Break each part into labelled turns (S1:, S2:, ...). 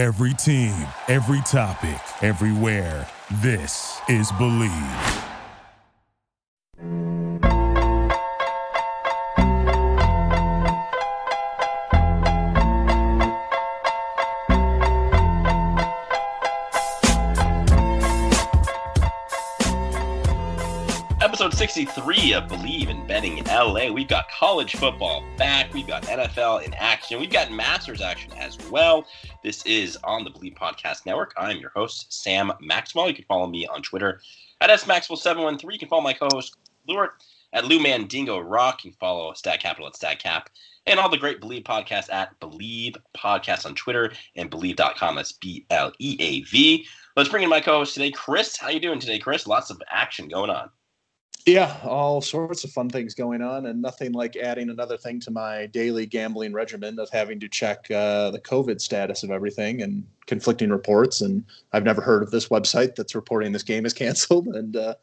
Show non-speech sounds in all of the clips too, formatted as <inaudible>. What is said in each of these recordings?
S1: Every team, every topic, everywhere. This is Bleav.
S2: Episode 63 of Bleav in Betting LA. We've got college football back. We've got NFL in action. We've got Masters action as well. This is on the Bleav Podcast Network. I'm your host, Sam Maxwell. You can follow me on Twitter at smaxwell713. You can follow my co-host, Lewart, at Lou Mandingo Rock. You can follow Stat Capital at Stat Cap And all the great Bleav podcasts at Bleav Podcast on Twitter and Bleav.com. That's B-L-E-A-V. Let's bring in my co-host today, Chris. How you doing today, Chris? Lots of action going on.
S3: Yeah, all sorts of fun things going on, and nothing like adding another thing to my daily gambling regimen of having to check uh, the COVID status of everything and conflicting reports. And I've never heard of this website that's reporting this game is canceled. <laughs> And uh,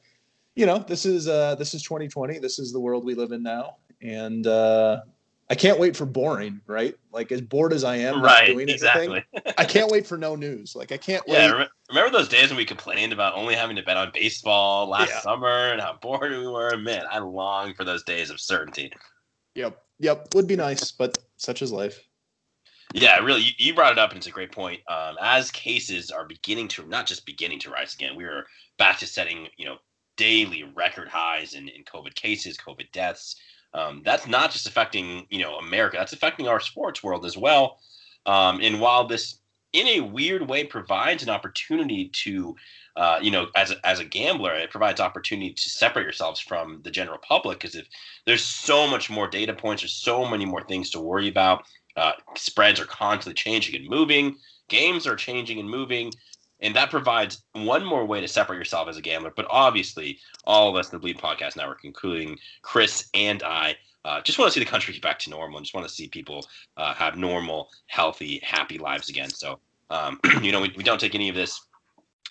S3: you know, this is uh, this is 2020. This is the world we live in now, and uh, I can't wait for boring. Right, like as bored as I am,
S2: Right,
S3: doing
S2: exactly.
S3: anything, I can't wait for no news. Like I can't
S2: Yeah,
S3: wait.
S2: rem- remember those days when we complained about only having to bet on baseball last
S3: Yeah.
S2: summer and how bored we were? Man, I long for those days of certainty.
S3: Yep, yep, would be nice, but such is life.
S2: Yeah, really, you, you brought it up, and it's a great point. Um, as cases are beginning to, not just beginning to rise again, we are back to setting, you know, daily record highs in, in COVID cases, COVID deaths. Um, that's not just affecting, you know, America. That's affecting our sports world as well. Um, and while this, in a weird way, provides an opportunity to, uh, you know, as a, as a gambler, it provides opportunity to separate yourselves from the general public because if there's so much more data points, there's so many more things to worry about. Uh, spreads are constantly changing and moving. Games are changing and moving. And that provides one more way to separate yourself as a gambler. But obviously, all of us in the Bleav Podcast Network, including Chris and I, uh, just want to see the country get back to normal and just want to see people uh, have normal, healthy, happy lives again. So, um, <clears throat> you know, we, we don't take any of this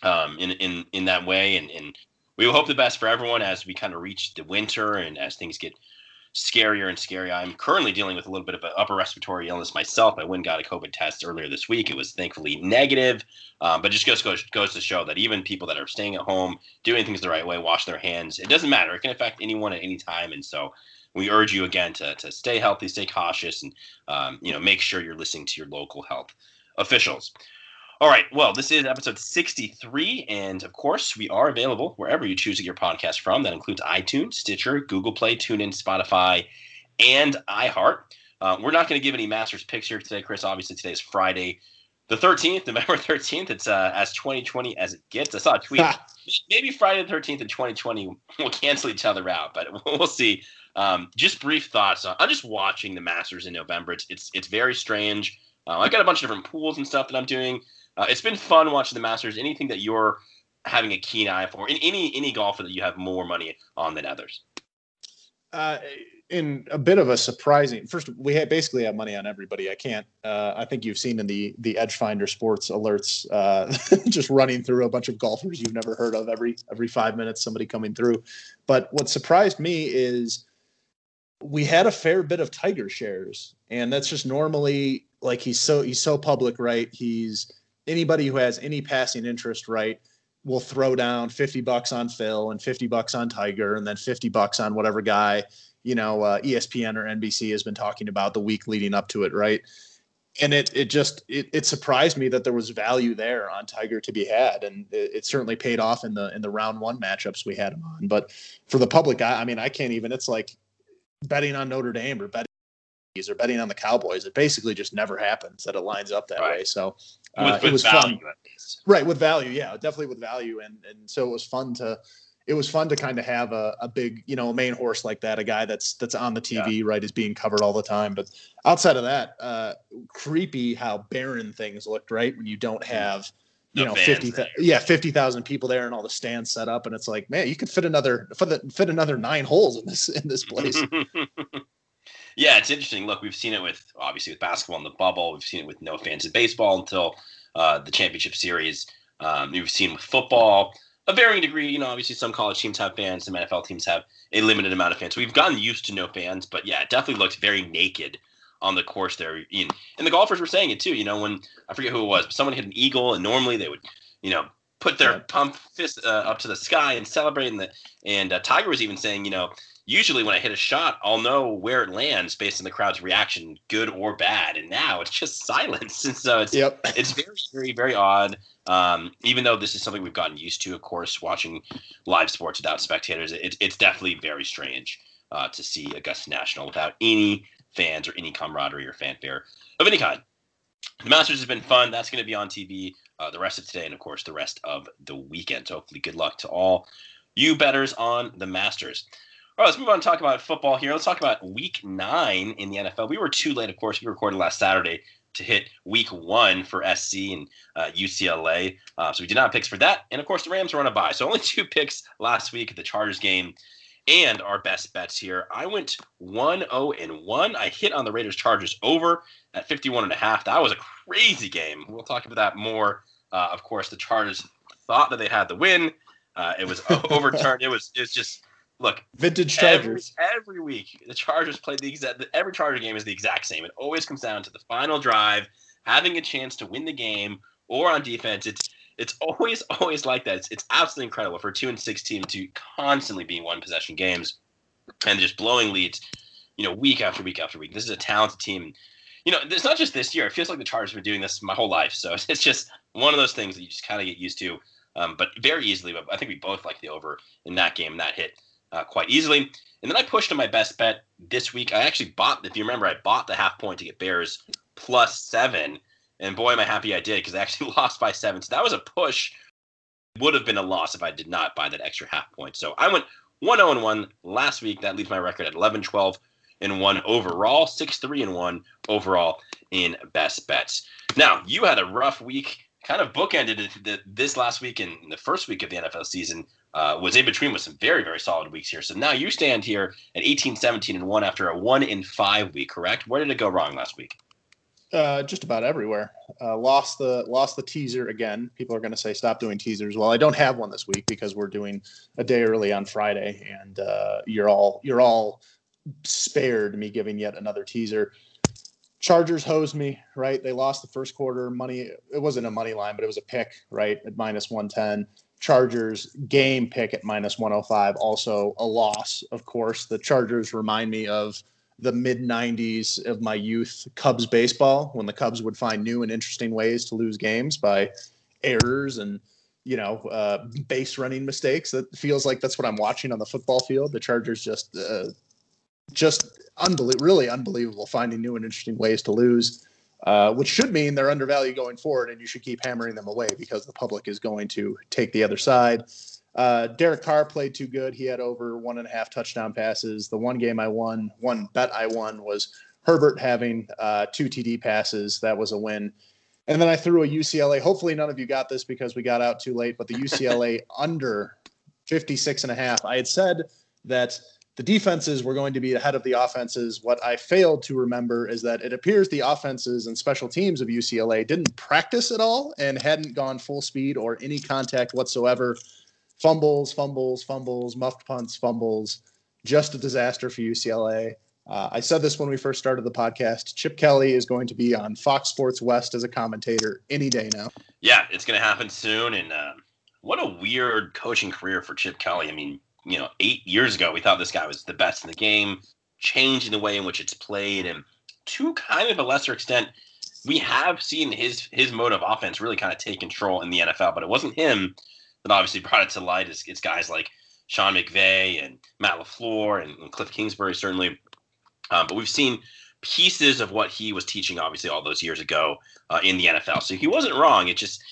S2: um, in, in, in that way. And, and we hope the best for everyone as we kind of reach the winter and as things get scarier and scarier. I'm currently dealing with a little bit of an upper respiratory illness myself. I went and got a COVID test earlier this week. It was thankfully negative, um, but just goes, goes goes to show that even people that are staying at home, doing things the right way, wash their hands, it doesn't matter. It can affect anyone at any time, and so we urge you again to to stay healthy, stay cautious, and um, you know make sure you're listening to your local health officials. All right. Well, this is episode 63. And of course, we are available wherever you choose to get your podcast from. That includes iTunes, Stitcher, Google Play, TuneIn, Spotify, and iHeart. Uh, we're not going to give any Masters picks here today, Chris. Obviously, today is Friday, the 13th, <laughs> November 13th. It's uh, as 2020 as it gets. I saw a tweet. <laughs> Maybe Friday the 13th in 2020 will cancel each other out, but <laughs> we'll see. Um, just brief thoughts. on I'm just watching the Masters in November. It's it's it's very strange. Uh, I got a bunch of different pools and stuff that I'm doing. Uh, it's been fun watching the Masters. Anything that you're having a keen eye for, in any any golfer that you have more money on than others.
S3: uh, in a bit of a surprising first we had basically have money on everybody i can't uh, i think you've seen in the the edge finder sports alerts uh, <laughs> just running through a bunch of golfers you've never heard of every every five minutes somebody coming through but what surprised me is we had a fair bit of tiger shares and that's just normally like he's so he's so public right he's anybody who has any passing interest right will throw down 50 bucks on Phil and 50 bucks on Tiger and then 50 bucks on whatever guy, you know, uh, ESPN or NBC has been talking about the week leading up to it, right? And it it just it, it surprised me that there was value there on Tiger to be had, and it, it certainly paid off in the in the round one matchups we had him on. But for the public, I, I mean, I can't even. It's like betting on Notre Dame or betting or betting on the Cowboys. It basically just never happens that it lines up that
S2: Right.
S3: way. So uh,
S2: with
S3: it was
S2: value,
S3: fun. Right, with value, yeah, definitely with value, and and so it was fun to, it was fun to kind of have a, a big, you know, main horse like that, a guy that's that's on the TV, right, is being covered all the time. But outside of that, uh, creepy how barren things looked, right, when you don't have, you know, fifty, yeah, fifty thousand people there and all the stands set up, and it's like, man, you could fit another fit, fit another nine holes in this in this place. <laughs>
S2: yeah, it's interesting. Look, we've seen it with obviously with basketball in the bubble. We've seen it with no fans in baseball until uh, the championship series. Um, we've seen with football a varying degree. You know, obviously some college teams have fans, some NFL teams have a limited amount of fans. We've gotten used to no fans, but yeah, it definitely looked very naked on the course there. And, and the golfers were saying it too. You know, when I forget who it was, but someone hit an eagle, and normally they would, you know, put their pump fist uh, up to the sky and celebrate. And the and uh, Tiger was even saying, you know, usually when I hit a shot, I'll know where it lands based on the crowd's reaction, good or bad. And now it's just <laughs> silence. And so it's yep. it's very, very, very odd. Um, even though this is something we've gotten used to, of course, watching live sports without spectators, it, it's definitely very strange uh, to see Augusta National without any fans or any camaraderie or fanfare of any kind. The Masters has been fun. That's going to be on TV uh, the rest of today and, of course, the rest of the weekend. So hopefully, good luck to all you bettors on the Masters. All right, let's move on and talk about football here. Let's talk about week nine in the NFL. We were too late, of course. We recorded last Saturday to hit week one for SC and uh, UCLA. Uh, so we did not have picks for that. And of course, the Rams were on a bye. So only <laughs> two picks last week the Chargers game and our best bets here. I went 1 0 and 1. I hit on the Raiders Chargers over at 51 and a half. That was a crazy game. We'll talk about that more. Uh, of course, the Chargers thought that they had the win. Uh, it was <laughs> overturned. it was it's just look
S3: vintage Chargers.
S2: Every, every, week the Chargers play the exact. Every Charger game is the exact same. It always comes down to the final drive, having a chance to win the game, or on defense, it's it's always <laughs> always like that. It's, it's absolutely incredible for a two and six team to constantly be one possession games and just blowing leads, you know, week after week after week. This is a talented team. You know, it's not just this year. It feels like the Chargers have been doing this my whole life. So <laughs> it's just one of those things that you just kind of get used to. Um, but very easily. But I think we both like the over in that game. That hit uh, quite easily. And then I pushed on my best bet this week. I actually bought, if you remember, I bought the half point to get Bears plus seven. And boy, am I happy I did because I actually <laughs> lost by seven. So that was a push. Would have been a loss if I did not buy that extra half point. So I went 1 0 1 last week. That leaves my record at 11 12 and 1 overall, 6 3 and 1 overall in best bets. Now, you had a rough week, kind of bookended this last week and the first week of the NFL season. Uh, was in between with some very, very solid weeks here. So now you stand here at 18, 17, and 1 after a 1 in 5 week, correct? Where did it go wrong last week?
S3: Uh, just about everywhere. Uh, lost the lost the teaser again. People are going to say stop doing teasers. Well, I don't have one this week because we're doing a day early on Friday, and uh, you're all you're all spared me giving yet another teaser. Chargers hosed me, right? They lost the first quarter. Money. It wasn't a money line, but it was a pick, right? At minus one ten. Chargers game pick at minus 105, also a loss, of course. The Chargers remind me of the mid 90s of my youth Cubs baseball when the Cubs would find new and interesting ways to lose games by errors and you know uh, base running mistakes. That feels like that's what I'm watching on the football field. The Chargers just uh, just unbelievable, really unbelievable, finding new and interesting ways to lose. Uh, which should mean they're undervalued going forward, and you should keep hammering them away because the public is going to take the other side. Uh, Derek Carr played too good. He had over one and a half touchdown passes. The one game I won, one bet I won was Herbert having uh, two TD passes. That was a win. And then I threw a UCLA. Hopefully, none of you got this because we got out too late, but the UCLA <laughs> under 56 and a half. I had said that the defenses were going to be ahead of the offenses. What I failed to remember is that it appears the offenses and special teams of UCLA didn't practice at all and hadn't gone full speed or any contact whatsoever fumbles, fumbles, fumbles, muffed punts, fumbles. Just a disaster for UCLA. Uh, I said this when we first started the podcast. Chip Kelly is going to be on Fox Sports West as a commentator any day now.
S2: Yeah, it's going to happen soon. And uh, what a weird coaching career for Chip Kelly. I mean, you know, eight years ago, we thought this guy was the best in the game, changing the way in which it's played. And to kind of a lesser extent, we have seen his his mode of offense really kind of take control in the NFL, but it wasn't him that obviously brought it to light is, is guys like Sean McVay and Matt LaFleur and, and Cliff Kingsbury, certainly. Um, but we've seen pieces of what he was teaching, obviously, all those years ago uh, in the NFL. So he wasn't wrong. It just,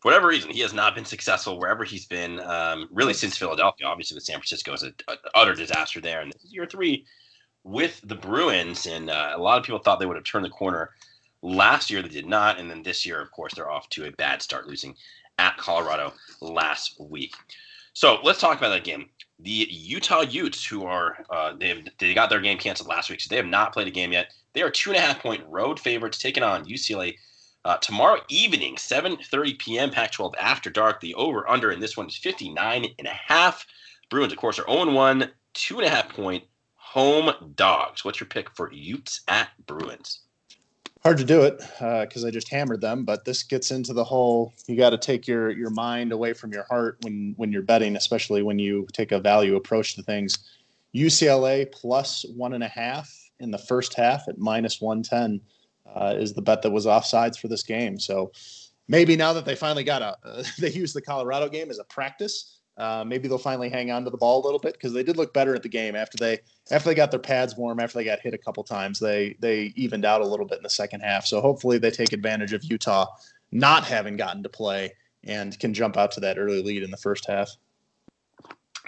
S2: for whatever reason, he has not been successful wherever he's been, um, really since Philadelphia. Obviously, with San Francisco is an utter disaster there. And this is year three with the Bruins. And uh, a lot of people thought they would have turned the corner last year. They did not. And then this year, of course, they're off to a bad start, losing at Colorado last week. So let's talk about that game. The Utah Utes, who are uh, they have, they got their game canceled last week, so they have not played a game yet. They are two and a half point road favorites taking on UCLA uh, tomorrow evening, 7:30 p.m. Pac-12 after dark. The over under in this one is 59 and a half. Bruins, of course, are 0 1, two and a half point home dogs. What's your pick for Utes at Bruins?
S3: Hard to do it because uh, I just hammered them, but this gets into the whole. You got to take your your mind away from your heart when when you're betting, especially when you take a value approach to things. UCLA plus one and a half in the first half at minus one ten uh, is the bet that was offsides for this game. So maybe now that they finally got a, uh, <laughs> they use the Colorado game as a practice uh, maybe they'll finally hang on to the ball a little bit because they did look better at the game after they after they got their pads warm after they got hit a couple times they they evened out a little bit in the second half so hopefully they take advantage of Utah not having gotten to play and can jump out to that early lead in the first half.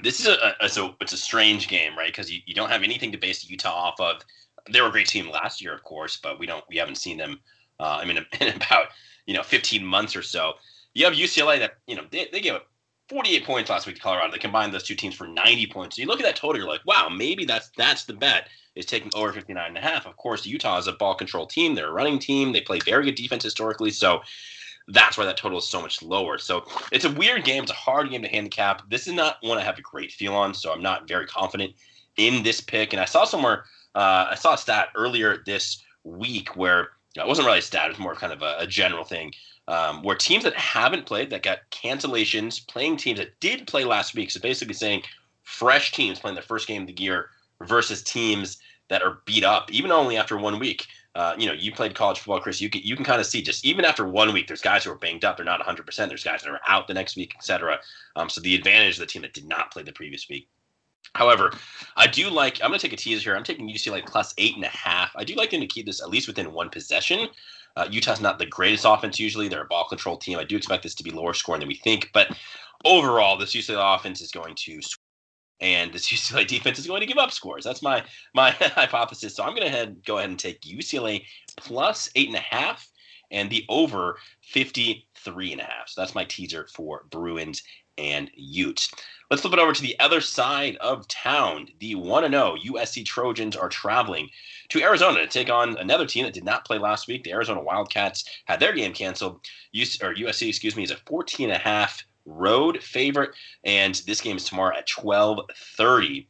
S2: This is a, a so it's a strange game right because you, you don't have anything to base Utah off of. They were a great team last year of course but we don't we haven't seen them uh, I mean <laughs> in about you know 15 months or so. You have UCLA that you know they, they gave up 48 points last week to Colorado. They combined those two teams for 90 points. So you look at that total, you're like, wow, maybe that's that's the bet is taking over 59 and a half. Of course, Utah is a ball control team. They're a running team. They play very good defense historically. So that's why that total is so much lower. So it's a weird game. It's a hard game to handicap. This is not one I have a great feel on, so I'm not very confident in this pick. And I saw somewhere, uh, I saw a stat earlier this week where you know, it wasn't really a stat, it was more kind of a, a general thing um, where teams that haven't played, that got cancellations, playing teams that did play last week. So basically saying fresh teams playing their first game of the year versus teams that are beat up, even only after one week. Uh, you know, you played college football, Chris. You can you can kind of see just even after one week, there's guys who are banged up. They're not 100. percent There's guys that are out the next week, etc. Um, so the advantage of the team that did not play the previous week. However, I do like. I'm going to take a teaser here. I'm taking UCLA plus eight and a half. I do like them to keep this at least within one possession. Uh, Utah's not the greatest offense usually. They're a ball control team. I do expect this to be lower scoring than we think, but overall, this UCLA offense is going to and this <laughs> UCLA defense is going to give up scores. That's my my <laughs> hypothesis. So I'm going to go ahead and take UCLA plus eight and a half and the over 53 and a half. So that's my teaser for Bruins and Utes. Let's flip it over to the other side of town. The 1 0 USC Trojans are traveling to Arizona to take on another team that did not play last week. The Arizona Wildcats had their game canceled. Or USC, excuse me, is a 14 and a half road favorite, and this game is tomorrow at 12:30.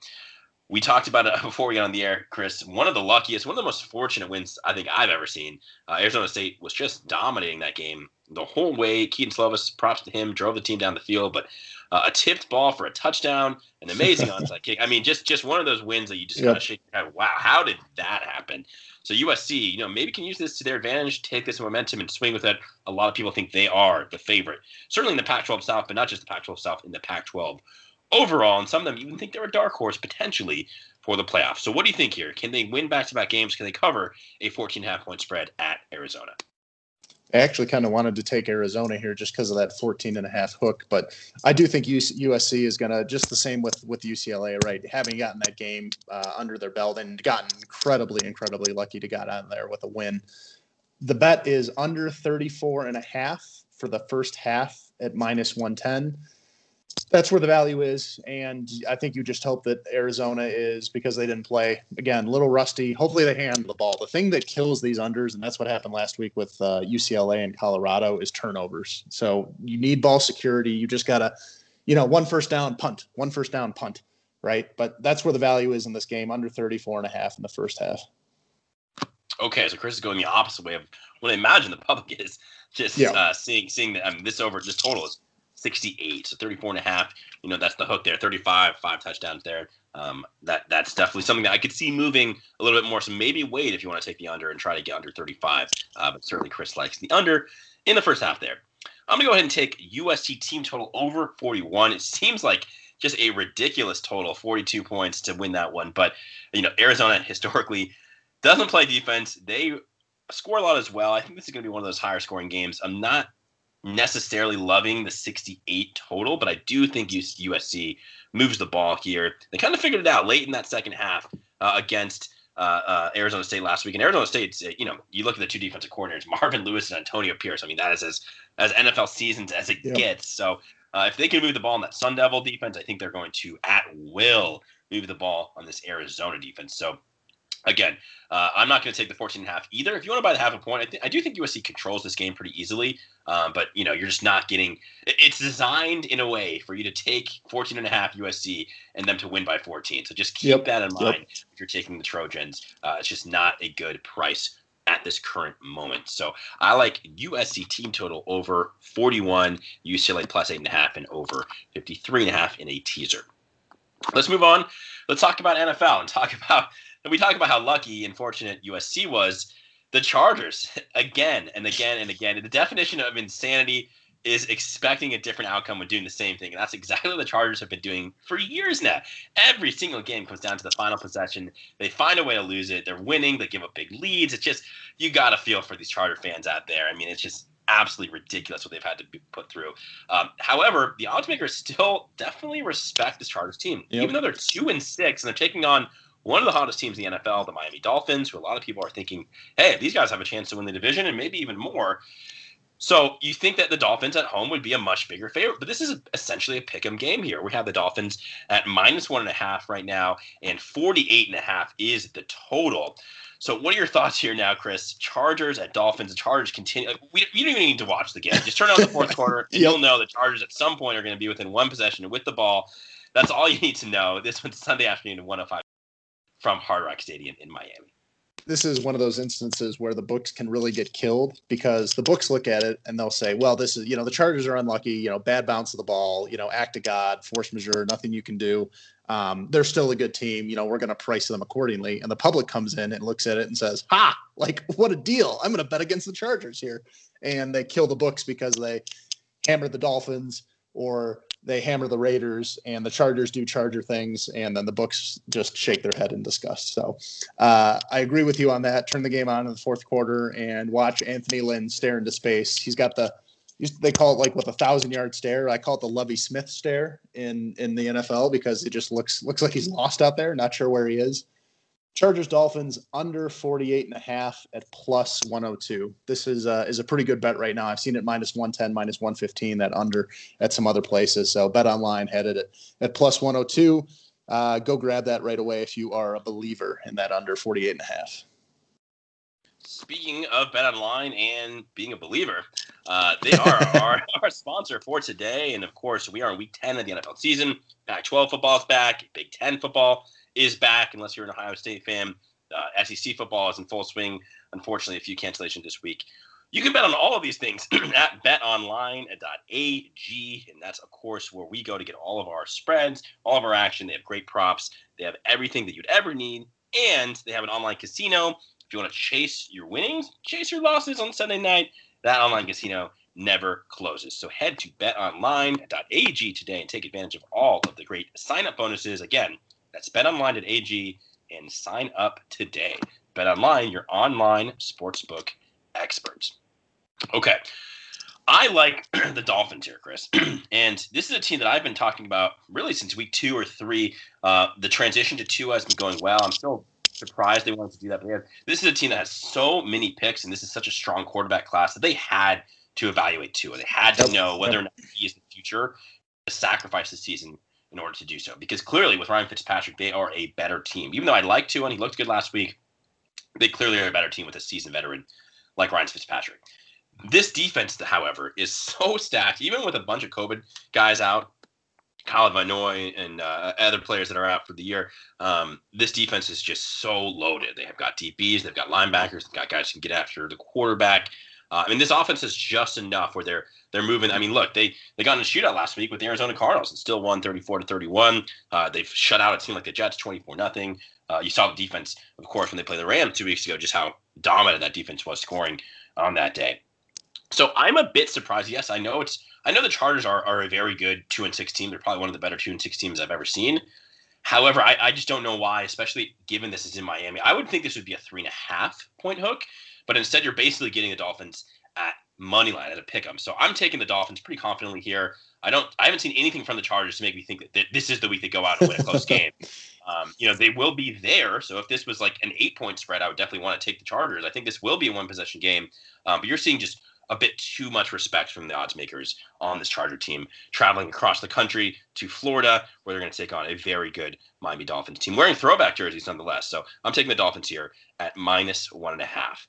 S2: We talked about it <laughs> before we got on the air, Chris. One of the luckiest, one of the most fortunate wins I think I've ever seen. Uh, Arizona State was just dominating that game the whole way. Kedon Slovis, props to him, drove the team down the field, but uh, a tipped ball for a touchdown, an amazing <laughs> onside kick. I mean, just just one of those wins that you just yep. kind of shake your head. Wow, how did that happen? So USC, you know, maybe can use this to their advantage, take this momentum and swing with it. A lot of people think they are the favorite, certainly in the Pac-12 South, but not just the Pac-12 South, in the Pac-12 overall. And some of them even think they're a dark horse potentially for the playoffs. So what do you think here? Can they win back-to-back games? Can they cover a 14 half point spread at Arizona?
S3: I actually kind of wanted to take Arizona here just because of that 14 and a half hook, but I do think USC is going to just the same with with UCLA, right? Having gotten that game uh, under their belt and gotten incredibly, incredibly lucky to get on there with a win. The bet is under 34 and a half for the first half at minus 110 that's where the value is. And I think you just hope that Arizona is because they didn't play again, a little rusty. Hopefully they handle the ball. The thing that kills these unders, and that's what happened last week with uh, UCLA and Colorado, is turnovers. So you need ball security. You just gotta, you know, one first down punt, one first down punt, right? But that's where the value is in this game, under 34 and a half in the first half.
S2: Okay, so Chris is going the opposite way of what I imagine the public <laughs> is. Just yeah. uh, seeing seeing that I mean, this over just total is 68. So 34 and a half, you know, that's the hook there. 35, five touchdowns there. Um, that that's definitely something that I could see moving a little bit more. So maybe wait if you want to take the under and try to get under 35. Uh, but certainly Chris likes the under in the first half there. I'm gonna go ahead and take USC team total over 41. It seems like just a ridiculous total, 42 points to win that one. But you know, Arizona historically doesn't play defense. They score a lot as well. I think this is gonna be one of those higher scoring games. I'm not necessarily loving the 68 total, but I do think USC moves the ball here. They kind of figured it out late in that second half uh, against uh, uh, Arizona State last week. And Arizona State, uh, you know, you look at the two defensive coordinators, <laughs> Marvin Lewis and Antonio Pierce. I mean, that is as as NFL seasons as it gets. So uh, if they can move the ball in that Sun Devil defense, I think they're going to at will move the ball on this Arizona defense. So again, uh, I'm not going to take the 14 and a half either. If you want to buy the half a point, I, th- I do think USC controls this game pretty easily. Um, but you know, you're just not getting. It's designed in a way for you to take 14 and a half USC and them to win by 14. So just keep yep. that in mind yep. if you're taking the Trojans. Uh, it's just not a good price at this current moment. So I like USC team total over 41, UCLA plus eight and a half, and over 53 and a half in a teaser. Let's move on. Let's talk about NFL and talk <laughs> about and we talk about how lucky and fortunate USC was. The Chargers <laughs> again and again and again. The definition of insanity is expecting a different outcome when doing the same thing. And that's exactly what the Chargers have been doing for years now. Every single game comes down to the final possession. They find a way to lose it. They're winning. They give up big leads. It's just, you got to feel for these Charger fans out there. I mean, it's just absolutely ridiculous what they've had to be put through. Um, however, the odds makers still definitely respect this Chargers team, yep. even though they're two and six and they're taking on one of the hottest teams in the NFL, the Miami Dolphins, who a lot of people are thinking, hey, these guys have a chance to win the division and maybe even more. So you think that the Dolphins at home would be a much bigger favorite, but this is essentially a pick 'em game here. We have the Dolphins at minus one and a half right now, and 48 and a half is the total. So what are your thoughts here now, Chris? Chargers at Dolphins. The Chargers continue. We, you don't even need to watch the game. Just turn on the fourth <laughs> quarter, and yep. you'll know the Chargers at some point are going to be within one possession with the ball. That's all you need to know. This one's Sunday afternoon at 105 from Hard Rock Stadium in Miami.
S3: This is one of those instances where the books can really get killed because the books look at it and they'll say, well, this is, you know, the Chargers are unlucky, you know, bad bounce of the ball, you know, act of God, force majeure, nothing you can do. Um, they're still a good team. You know, we're going to price them accordingly. And the public comes in and looks at it and says, ha, like, what a deal. I'm going to bet against the Chargers here. And they kill the books because they hammered the Dolphins or they hammer the Raiders and the Chargers do Charger things, and then the books just shake their head in disgust. So uh, I agree with you on that. Turn the game on in the fourth quarter and watch Anthony Lynn stare into space. He's got the they call it like with a thousand yard stare. I call it the Lovie Smith stare in in the NFL because it just looks looks like he's lost out there, not sure where he is. Chargers Dolphins under 48 and a half at plus 102. This is uh, is a pretty good bet right now. I've seen it minus 110, minus 115 that under at some other places. So bet online headed it at plus 102. Uh, go grab that right away if you are a believer in that under 48 and a half.
S2: Speaking of Bet Online and being a believer, uh, they are <laughs> our, our sponsor for today. And of course, we are in week 10 of the NFL season. Pac 12 football is back, Big 10 football is back, unless you're an Ohio State fan. Uh, SEC football is in full swing. Unfortunately, a few cancellations this week. You can bet on all of these things <clears throat> at betonline.ag, and that's of course where we go to get all of our spreads, all of our action. They have great props. They have everything that you'd ever need, and they have an online casino. If you want to chase your winnings, chase your losses on Sunday night, that online casino never closes. So head to betonline.ag today and take advantage of all of the great sign-up bonuses. Again, that's betonline.ag and sign up today. BetOnline, your online sportsbook experts. Okay. I like <clears throat> the Dolphins here, Chris. <clears throat> and this is a team that I've been talking about really since week two or three. Uh, the transition to Tua has been going well. I'm still surprised they wanted to do that. But this is a team that has so many picks, and this is such a strong quarterback class that they had to evaluate Tua. They had to know whether or not he is the future to sacrifice the season in order to do so. Because clearly, with Ryan Fitzpatrick, they are a better team. Even though I like to, and he looked good last week, they clearly are a better team with a seasoned veteran like Ryan Fitzpatrick. This defense, however, is <laughs> so stacked, even with a bunch of COVID guys out, Kyle Van Noy and uh, other players that are out for the year. Um, this defense is just so loaded. They have got DBs, they've got linebackers, they've got guys who can get after the quarterback. Uh, I mean, this offense is just enough where they're they're moving. I mean, look, they they got in a shootout last week with the Arizona Cardinals and still won 34 to 31. Uh, they've shut out a team like the Jets 24 nothing. Uh, you saw the defense, of course, when they played the Rams two weeks ago, just how dominant that defense was scoring on that day. So I'm a bit surprised. Yes, I know it's I know the Chargers are, are a very good two and six team. They're probably one of the better two and six teams I've ever seen. However, I, I just don't know why, especially given this is in Miami. I would think this would be a three and a half point hook, but instead you're basically getting the Dolphins at money line at a pick 'em. So I'm taking the Dolphins pretty confidently here. I don't. I haven't seen anything from the Chargers to make me think that, that this is the week they go out and win a close <laughs> game. Um, you know, they will be there. So if this was like an eight point spread, I would definitely want to take the Chargers. I think this will be a one possession game. Um, but you're seeing just a bit too much respect from the odds makers on this Charger team, traveling across the country to Florida, where they're going to take on a very good Miami Dolphins team, wearing throwback jerseys nonetheless. So I'm taking the Dolphins here at minus one and a half.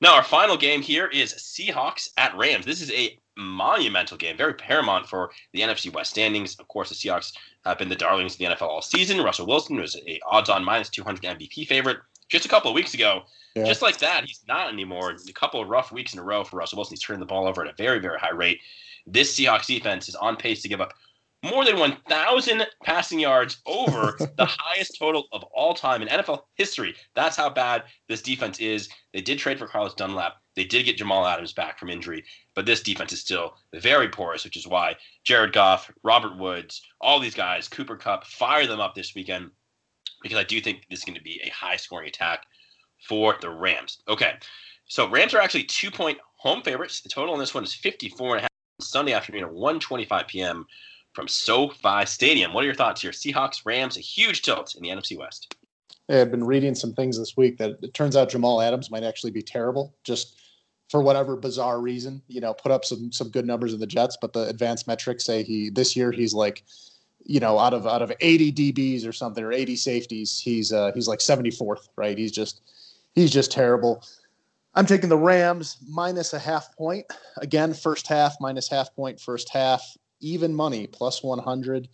S2: Now, our final game here is Seahawks at Rams. This is a monumental game, very paramount for the NFC West standings. Of course, the Seahawks have been the darlings of the NFL all season. Russell Wilson was a odds-on minus 200 MVP favorite just a couple of weeks ago. Yeah. Just like that, he's not anymore. A couple of rough weeks in a row for Russell Wilson. He's turning the ball over at a very, very high rate. This Seahawks defense is on pace to give up more than 1,000 passing yards over <laughs> the highest total of all time in NFL history. That's how bad this defense is. They did trade for Carlos Dunlap. They did get Jamal Adams back from injury, but this defense is still very porous, which is why Jared Goff, Robert Woods, all these guys, Cooper Kupp, fire them up this weekend because I do think this is going to be a high scoring attack for the Rams. Okay, so Rams are actually two point home favorites. The total on this one is 54 and a half Sunday afternoon at 1:25 p.m. from SoFi Stadium. What are your thoughts here? Seahawks, Rams, a huge tilt in the NFC West.
S3: I've been reading some things this week that it turns out Jamal Adams might actually be terrible. Just for whatever bizarre reason, you know, put up some some good numbers in the Jets, but the advanced metrics say he this year he's like, you know, out of out of 80 DBs or something or 80 safeties, he's uh he's like 74th, right? He's just he's just terrible. I'm taking the Rams minus a half point. Again, first half minus half point, first half, even money, plus 100.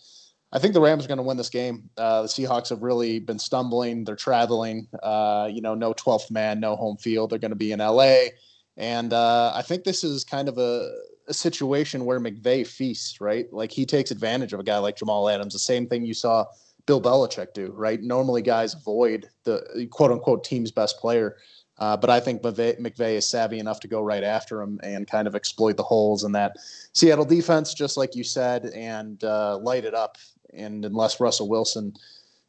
S3: I think the Rams are going to win this game. Uh, the Seahawks have really been stumbling. They're traveling. Uh, you know, no 12th man, no home field. They're going to be in LA. And uh, I think this is kind of a, a situation where McVay feasts, right? Like he takes advantage of a guy like Jamal Adams. The same thing you saw Bill Belichick do, right? Normally, guys avoid the quote unquote team's best player. Uh, but I think McVay, is savvy enough to go right after him and kind of exploit the holes in that Seattle defense, just like you said, and uh, light it up. And unless Russell Wilson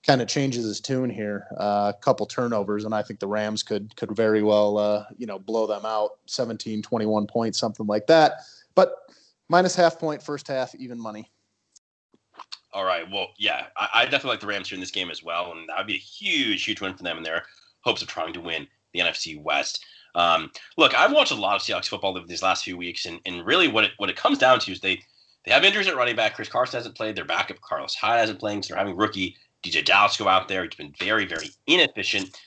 S3: kind of changes his tune here. Uh, a couple turnovers, and I think the Rams could could very well uh, you know blow them out 17, 21 points, something like that. But minus half point first half, even money.
S2: All right. Well, yeah, I, I definitely like the Rams here in this game as well, and that would be a huge, huge win for them in their hopes of trying to win the NFC West. Um, look, I've watched a lot of Seahawks football over these last few weeks, and, and really what it what it comes down to is they they have injuries at running back. Chris Carson hasn't played. Their backup Carlos Hyde hasn't played. So they're having rookie DeeJay Dallas go out there. He's been very, very inefficient.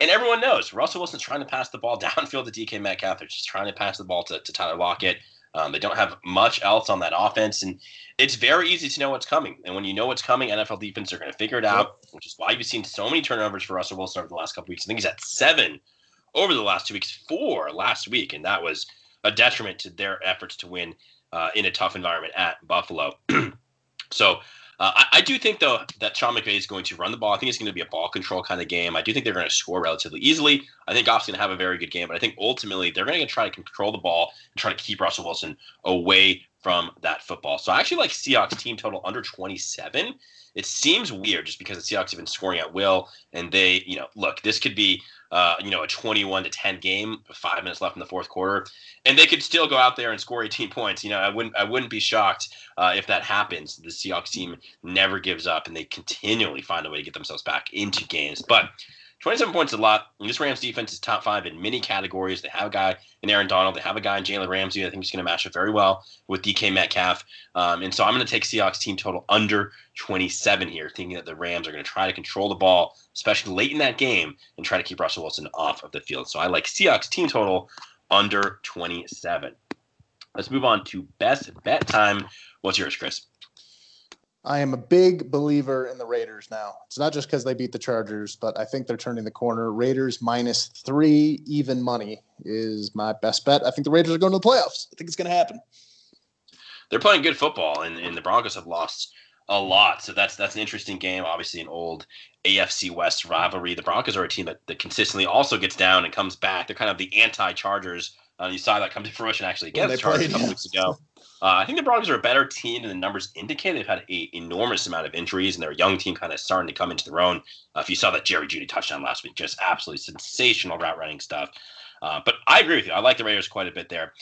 S2: And everyone knows Russell Wilson's trying to pass the ball <laughs> downfield to DK Metcalf. They're just trying to pass the ball to, to Tyler Lockett. Um, they don't have much else on that offense, and it's very easy to know what's coming. And when you know what's coming, NFL defense are going to figure it out, which is why you've seen so many turnovers for Russell Wilson over the last couple weeks. I think he's at seven over the last two weeks, four last week, and that was a detriment to their efforts to win uh, in a tough environment at Buffalo. <clears throat> so uh, I, I, do think though that Sean McVay is going to run the ball. I think it's going to be a ball control kind of game. I do think they're going to score relatively easily. I think Goff's going to have a very good game, but I think ultimately they're going to try to control the ball and try to keep Russell Wilson away from that football. So I actually like Seahawks team total under 27. It seems weird just because the Seahawks have been scoring at will, and they, you know, look, this could be uh, you know, a 21 to 10 game, five minutes left in the fourth quarter, and they could still go out there and score 18 <laughs> points. You know, I wouldn't, I wouldn't be shocked uh, if that happens. The Seahawks team never gives up, and they continually find a way to get themselves back into games. But 27 points is a lot. And this Rams defense is top five in many categories. They have a guy in Aaron Donald. They have a guy in Jalen Ramsey. I think he's going to match up very well with DK Metcalf. Um, and so I'm going to take Seahawks team total under 27 here, thinking that the Rams are going to try to control the ball, especially late in that game, and try to keep Russell Wilson off of the field. So I like Seahawks team total under 27. Let's move on to best bet time. What's yours, Chris?
S3: I am a big believer in the Raiders now. It's not just because they beat the Chargers, but I think they're turning the corner. Raiders minus three, even money is my best bet. I think the Raiders are going to the playoffs. I think it's going to happen.
S2: They're playing good football, and, and the Broncos have lost a lot. So that's that's an interesting game. Obviously, an old AFC West rivalry. The Broncos are a team that, that consistently also gets down and comes back. They're kind of the anti-Chargers. Uh, you saw that come to <laughs> fruition actually against the Chargers played, a couple yeah. weeks ago. Uh, I think the Broncos are a better team than the numbers indicate. They've had an enormous amount of injuries, and their young team kind of starting to come into their own. Uh, if you saw that Jerry Jeudy touchdown last week, just absolutely sensational route running stuff. Uh, but I agree with you. I like the Raiders quite a bit there.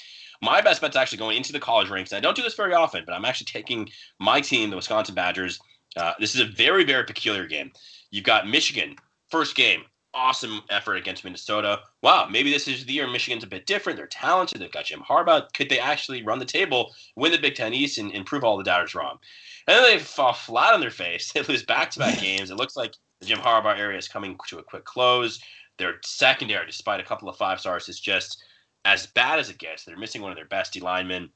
S2: My best bet's actually going into the college ranks. And I don't do this very often, but I'm actually taking my team, the Wisconsin Badgers. Uh, this is a very, very peculiar game. You've got Michigan, first game, awesome effort against Minnesota. Wow, maybe this is the year Michigan's a bit different. They're talented. They've got Jim Harbaugh. Could they actually run the table, win the Big Ten East, and, and prove all the doubters wrong? And then they fall flat on their face. <laughs> They lose back-to-back <laughs> games. It looks like the Jim Harbaugh area is coming to a quick close. Their secondary, despite a couple of five stars, is just as bad as it gets. They're missing one of their best D linemen.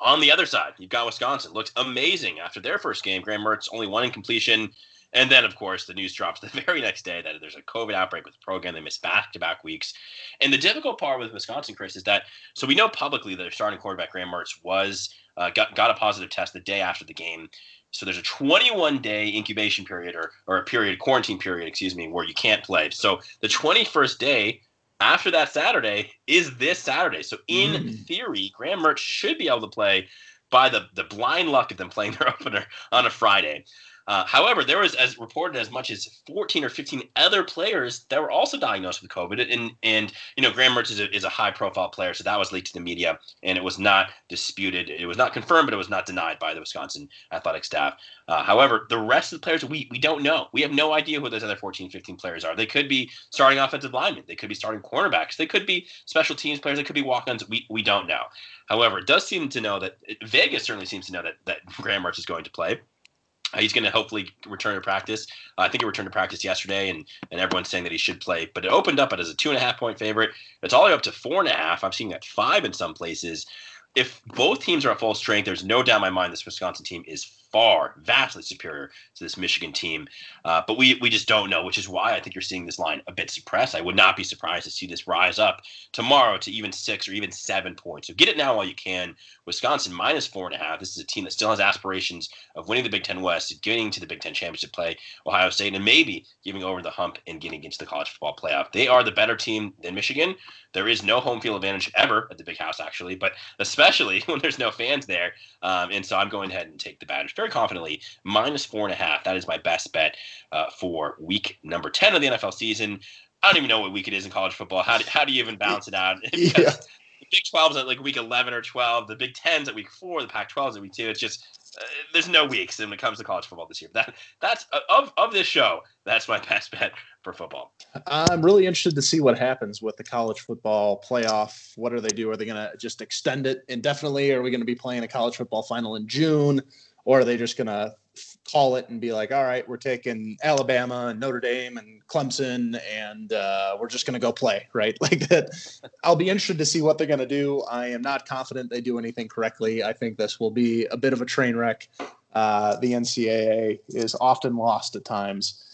S2: On the other side, you've got Wisconsin. Looks amazing after their first game. Graham Mertz only one incompletion. And then, of course, the news drops <laughs> the very next day that there's a COVID outbreak with the program. They miss back to back weeks. And the difficult part with Wisconsin, Chris, is that so we know publicly that their starting quarterback, Graham Mertz, was uh, got, got a positive test the day after the game. So there's a 21 day incubation period or, or a period, quarantine period, excuse me, where you can't play. So the 21st day after that Saturday is this Saturday. So in mm. theory, Graham Mertz should be able to play by the the blind luck of them playing their <laughs> opener on a Friday. Uh, however, there was as reported as much as 14 or 15 other players that were also diagnosed with COVID, and and you know Graham Mertz is a, is a high profile player, so that was leaked to the media, and it was not disputed. It was not confirmed, but it was not denied by the Wisconsin athletic staff. Uh, however, the rest of the players we we don't know. We have no idea who those other 14, 15 players are. They could be starting offensive linemen. They could be starting cornerbacks. They could be special teams players. They could be walk-ons. We we don't know. However, it does seem to know that Vegas certainly seems to know that that Graham Mertz is going to play. Uh, he's going to hopefully return to practice. Uh, I think he returned to practice yesterday, and, and everyone's saying that he should play. But it opened up as a two and a half point favorite. It's all the way up to four and a half. I'm seeing that five in some places. If both teams are at full strength, there's no doubt in my mind this Wisconsin team is far, vastly superior to this Michigan team. Uh, but we we just don't know, which is why I think you're seeing this line a bit suppressed. I would not be surprised to see this rise up tomorrow to even six or even seven points. So get it now while you can. Wisconsin minus four and a half. This is a team that still has aspirations of winning the Big Ten West, getting to the Big Ten championship play, Ohio State, and maybe giving over the hump and getting into the college football playoff. They are the better team than Michigan. There is no home field advantage ever at the Big House, actually, but especially <laughs> when there's no fans there. Um, and so I'm going ahead and take the Badgers very confidently, minus four and a half. That is my best bet uh, for week number 10 of the NFL season. I don't even know what week it is in college football. How do, how do you even balance it out? <laughs> <laughs>
S3: yeah.
S2: The Big 12 is at like week 11 or 12. The Big 10's at week four. The Pac 12 is at week two. It's just uh, there's no weeks when it comes to college football this year. That that's uh, of of this show. That's my <laughs> best bet for football.
S3: I'm really interested to see what happens with the college football playoff. What are they do? Are they going to just extend it indefinitely? Are we going to be playing a college football final in June? Or are they just going to call it and be like, all right, we're taking Alabama and Notre Dame and Clemson and uh, we're just going to go play, <laughs> right? Like that. I'll be interested to see what they're going to do. I am not confident they do anything correctly. I think this will be a bit of a train wreck. Uh, the NCAA is often lost at times.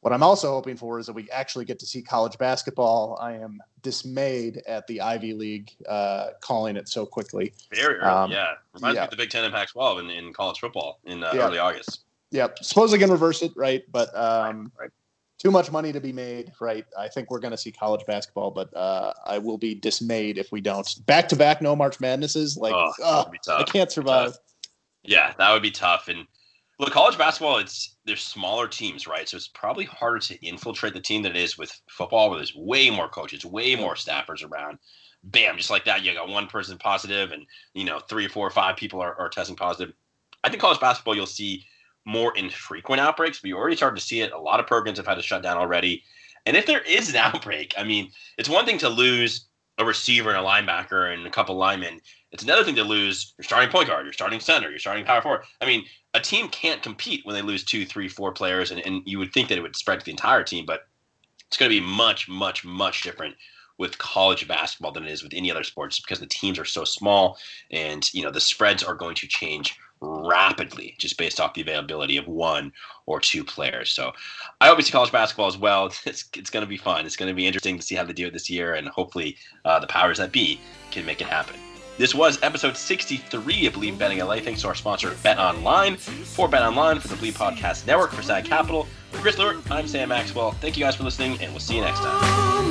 S3: What I'm also hoping for is that we actually get to see college basketball. I am dismayed at the Ivy League uh, calling it so quickly.
S2: Very early, um, yeah. Reminds yeah. me of the Big Ten and Pac-12 in, in college football in uh, yeah. early August.
S3: Yeah. Suppose they can reverse it, right? But um, right, right. too much money to be made, right? I think we're going to see college basketball, but uh, I will be dismayed if we don't. Back to back, no March Madnesses. Like, oh, I can't survive.
S2: Yeah, that would be tough. And look, college basketball, it's there's smaller teams, right? So it's probably harder to infiltrate the team than it is with football, where there's way more coaches, way more staffers around. Bam, just like that, you got one person positive, and you know three, four, or five people are, are testing positive. I think college basketball, you'll see more infrequent outbreaks, but you already started to see it. A lot of programs have had to shut down already. And if there is an <laughs> outbreak, I mean, it's one thing to lose a receiver and a linebacker and a couple linemen. It's another thing to lose your starting point guard, your starting center, your starting power forward. I mean, a team can't compete when they lose two, three, four players, and, and you would think that it would spread to the entire team, but it's going to be much, much, much different with college basketball than it is with any other sports because the teams are so small and you know the spreads are going to change rapidly just based off the availability of one or two players. So I hope we see college basketball as well. <laughs> It's, it's going to be fun. It's going to be interesting to see how they do it this year, and hopefully uh, the powers that be can make it happen. This was episode 63 of Bleav Betting LA. Thanks to our sponsor, Bet Online. For Bet Online, for the Bleav Podcast Network, for Sag Capital. For Chris Lewert, I'm Sam Maxwell. Thank you guys for listening, and we'll see you next time.